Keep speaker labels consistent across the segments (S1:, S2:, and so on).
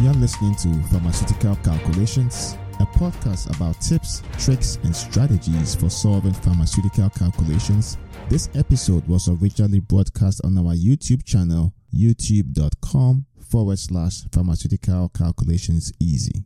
S1: You're listening to Pharmaceutical Calculations, a podcast about tips, tricks, and strategies for solving pharmaceutical calculations. This episode was originally broadcast on our YouTube channel, youtube.com forward slash pharmaceutical calculations easy.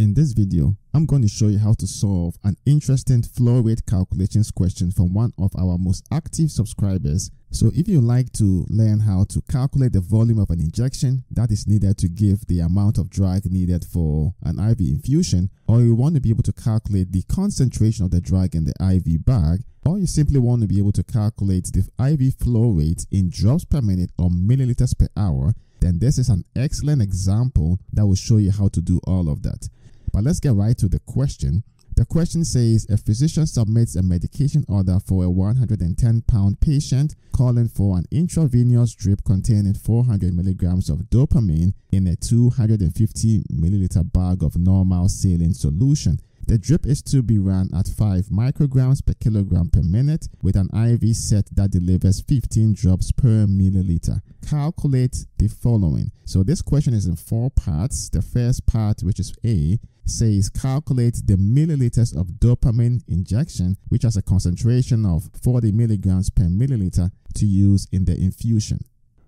S1: In this video, I'm going to show you how to solve an interesting flow rate calculations question from one of our most active subscribers. So if you like to learn how to calculate the volume of an injection that is needed to give the amount of drug needed for an IV infusion, or you want to be able to calculate the concentration of the drug in the IV bag, or you simply want to be able to calculate the IV flow rate in drops per minute or milliliters per hour, then this is an excellent example that will show you how to do all of that. But let's get right to the question. The question says a physician submits a medication order for a 110 pound patient calling for an intravenous drip containing 400 milligrams of dopamine in a 250 milliliter bag of normal saline solution. The drip is to be run at 5 micrograms per kilogram per minute with an IV set that delivers 15 drops per milliliter. Calculate the following. So this question is in four parts. The first part, which is A, says calculate the milliliters of dopamine injection, which has a concentration of 40 milligrams per milliliter to use in the infusion.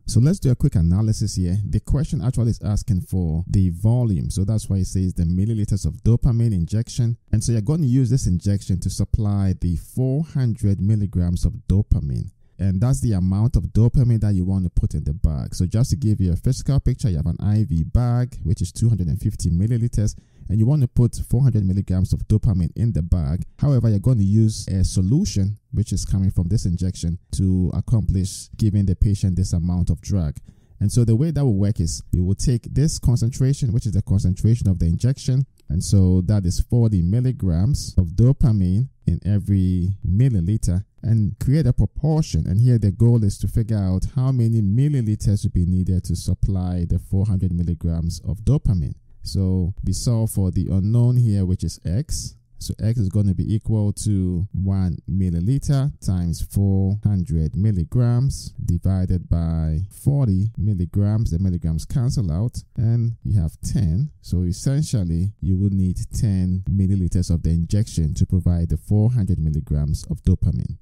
S1: So let's do a quick analysis here. The question actually is asking for the volume. So that's why it says the milliliters of dopamine injection. And so you're going to use this injection to supply the 400 milligrams of dopamine. And that's the amount of dopamine that you want to put in the bag. So just to give you a physical picture, you have an IV bag, which is 250 milliliters and you want to put 400 milligrams of dopamine in the bag. However, you're going to use a solution which is coming from this injection to accomplish giving the patient this amount of drug. And so the way that will work is we will take this concentration, which is the concentration of the injection, and so that is 40 milligrams of dopamine in every milliliter and create a proportion. And here the goal is to figure out how many milliliters would be needed to supply the 400 milligrams of dopamine. So we solve for the unknown here, which is x. So x is going to be equal to 1 milliliter times 400 milligrams divided by 40 milligrams. The milligrams cancel out and you have 10. So essentially you will need 10 milliliters of the injection to provide the 400 milligrams of dopamine.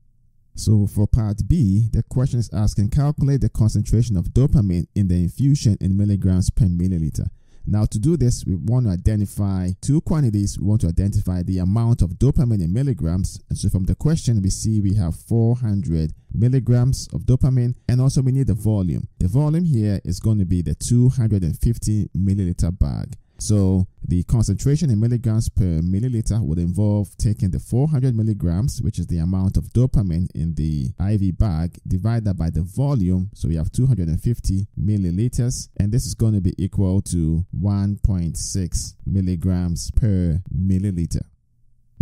S1: So for part B, the question is asking calculate the concentration of dopamine in the infusion in milligrams per milliliter. Now, to do this, we want to identify two quantities. We want to identify the amount of dopamine in milligrams. And so from the question, we see we have 400 milligrams of dopamine, and also we need the volume. The volume here is going to be the 250 milliliter bag. So the concentration in milligrams per milliliter would involve taking the 400 milligrams, which is the amount of dopamine in the IV bag, divided by the volume. So we have 250 milliliters, and this is going to be equal to 1.6 milligrams per milliliter.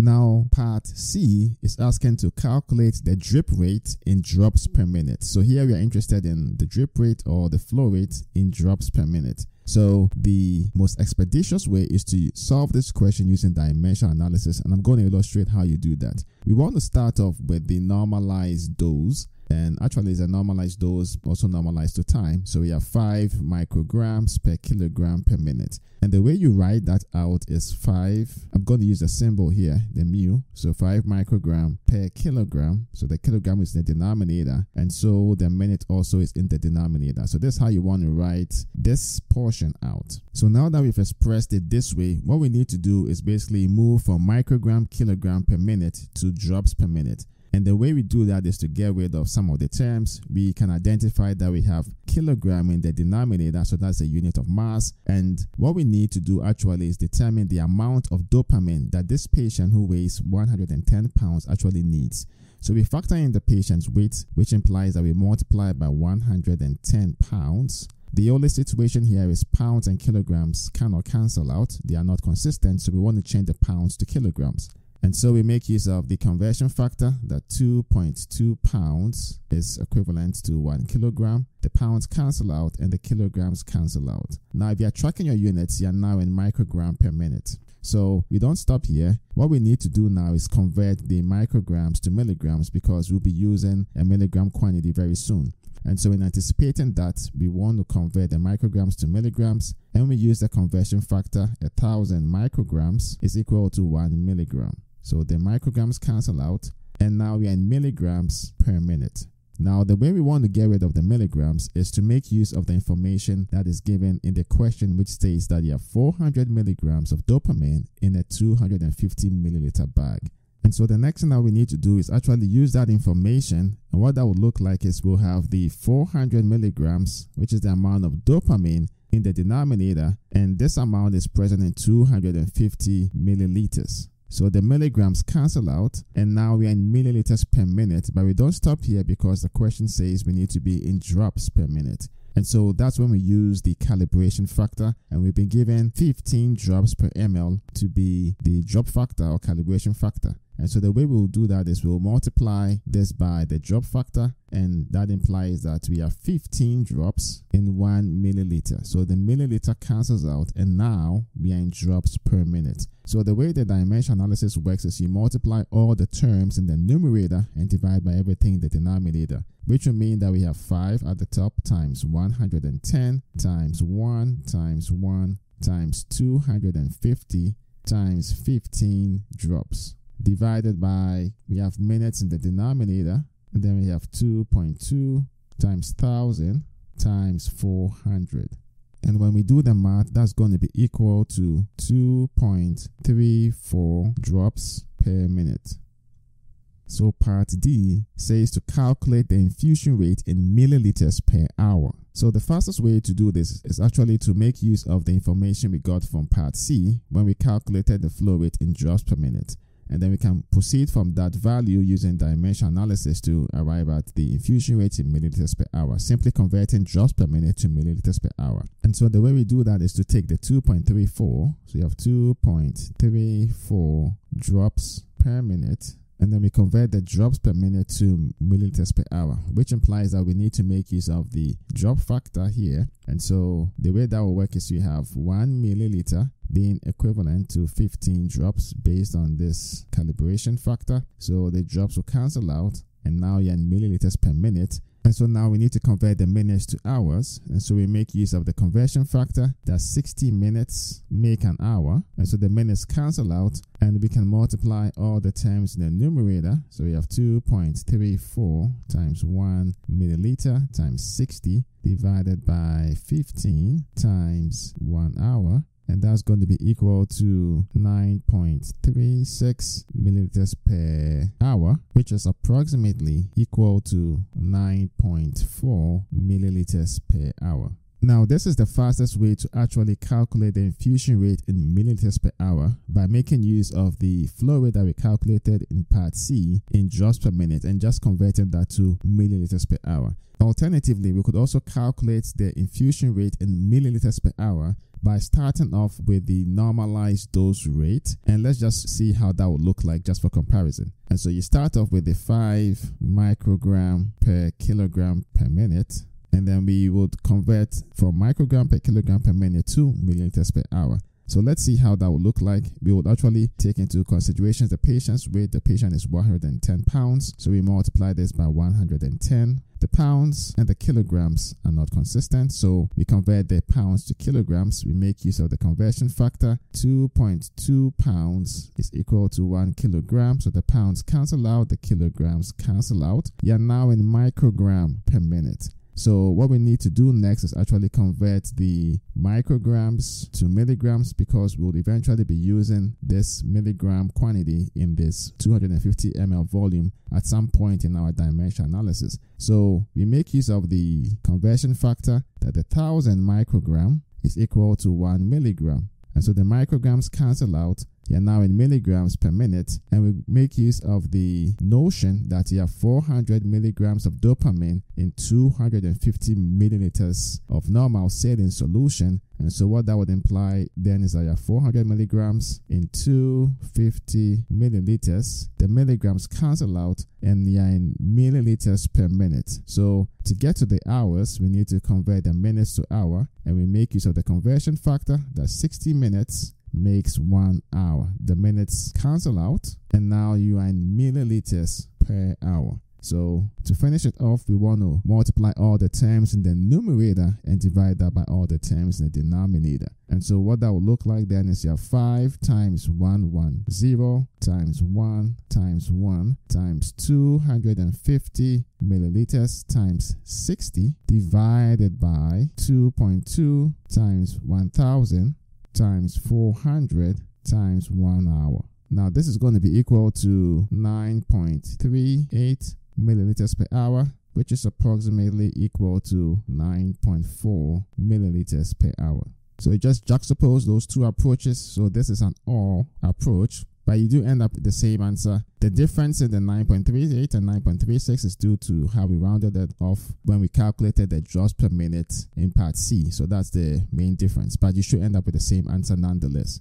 S1: Now, part C is asking to calculate the drip rate in drops per minute. So here we are interested in the drip rate or the flow rate in drops per minute. So the most expeditious way is to solve this question using dimensional analysis, and I'm going to illustrate how you do that. We want to start off with the normalized dose and actually it's a normalized dose also normalized to time. So we have 5 micrograms per kilogram per minute. And the way you write that out is 5 i'm going to use a symbol here the mu. So 5 microgram per kilogram. So the kilogram is the denominator. And so the minute also is in the denominator. So this is how you want to write this portion out. So now that we've expressed it this way what we need to do is basically move from microgram kilogram per minute to drops per minute and the way we do that is to get rid of some of the terms. We can identify that we have kilogram in the denominator, so that's a unit of mass. And what we need to do actually is determine the amount of dopamine that this patient who weighs 110 pounds actually needs. So we factor in the patient's weight, which implies that we multiply by 110 pounds. The only situation here is pounds and kilograms cannot cancel out. They are not consistent, so we want to change the pounds to kilograms. And so we make use of the conversion factor that 2.2 pounds is equivalent to 1 kilogram. The pounds cancel out and the kilograms cancel out. Now, if you are tracking your units, you are now in microgram per minute. So we don't stop here. What we need to do now is convert the micrograms to milligrams because we'll be using a milligram quantity very soon. And so, in anticipating that, we want to convert the micrograms to milligrams, and we use the conversion factor. Thousand micrograms is equal to one milligram. So the micrograms cancel out, and now we are in milligrams per minute. Now, the way we want to get rid of the milligrams is to make use of the information that is given in the question, which states that you have 400 milligrams of dopamine in a 250 milliliter bag. And so the next thing that we need to do is actually use that information. And what that would look like is we'll have the 400 milligrams, which is the amount of dopamine in the denominator, and this amount is present in 250 milliliters. So the milligrams cancel out, and now we are in milliliters per minute. But we don't stop here because the question says we need to be in drops per minute. And so that's when we use the calibration factor, and we've been given 15 drops per ml to be the drop factor or calibration factor. And so the way we'll do that is we'll multiply this by the drop factor, and that implies that we have 15 drops in one milliliter. So the milliliter cancels out, and now we are in drops per minute. So the way the dimension analysis works is you multiply all the terms in the numerator and divide by everything in the denominator, which will mean that we have 5 at the top times 110 times 1 times 1 times 250 times 15 drops divided by, we have minutes in the denominator, and then we have 2.2 times 1000 times 400. And when we do the math, that's going to be equal to 2.34 drops per minute. So part D says to calculate the infusion rate in milliliters per hour. So the fastest way to do this is actually to make use of the information we got from part C when we calculated the flow rate in drops per minute and then we can proceed from that value using dimension analysis to arrive at the infusion rate in milliliters per hour, simply converting drops per minute to milliliters per hour. And so the way we do that is to take the 2.34, so you have 2.34 drops per minute and then we convert the drops per minute to milliliters per hour, which implies that we need to make use of the drop factor here. And so the way that will work is you have one milliliter being equivalent to 15 drops based on this calibration factor. So the drops will cancel out, and now you're in milliliters per minute. And so now we need to convert the minutes to hours. And so we make use of the conversion factor that 60 minutes make an hour. And so the minutes cancel out and we can multiply all the terms in the numerator. So we have 2.34 times 1 milliliter times 60 divided by 15 times 1 hour and that's going to be equal to 9.36 milliliters per hour, which is approximately equal to 9.4 milliliters per hour. Now, this is the fastest way to actually calculate the infusion rate in milliliters per hour by making use of the flow rate that we calculated in part C in drops per minute and just converting that to milliliters per hour. Alternatively, we could also calculate the infusion rate in milliliters per hour by starting off with the normalized dose rate and let's just see how that would look like just for comparison. And so you start off with the 5 microgram per kilogram per minute and then we would convert from microgram per kilogram per minute to milliliters per hour. So let's see how that would look like. We would actually take into consideration the patient's weight. The patient is 110 pounds. So we multiply this by 110. The pounds and the kilograms are not consistent. So we convert the pounds to kilograms. We make use of the conversion factor. 2.2 pounds is equal to 1 kilogram. So the pounds cancel out, the kilograms cancel out. You're now in microgram per minute. So what we need to do next is actually convert the micrograms to milligrams because we'll eventually be using this milligram quantity in this 250 ml volume at some point in our dimension analysis. So we make use of the conversion factor that the 1000 microgram is equal to 1 milligram. And so the micrograms cancel out you're now in milligrams per minute, and we make use of the notion that you have 400 milligrams of dopamine in 250 milliliters of normal saline solution. And so, what that would imply then is that you have 400 milligrams in 250 milliliters. The milligrams cancel out, and you're in milliliters per minute. So, to get to the hours, we need to convert the minutes to hour, and we make use of the conversion factor that 60 minutes makes one hour. The minutes cancel out, and now you are in milliliters per hour. So to finish it off, we want to multiply all the terms in the numerator and divide that by all the terms in the denominator. And so what that will look like then is your 5 times 1, 1, 0 times 1 times 1 times 250 milliliters times 60 divided by 2.2 times 1000 times 400 times 1 hour. Now this is going to be equal to 9.38 milliliters per hour, which is approximately equal to 9.4 milliliters per hour. So you just juxtapose those two approaches. So this is an OR approach, but you do end up with the same answer. The difference in the 9.38 and 9.36 is due to how we rounded it off when we calculated the joules per minute in part C. So that's the main difference, but you should end up with the same answer nonetheless.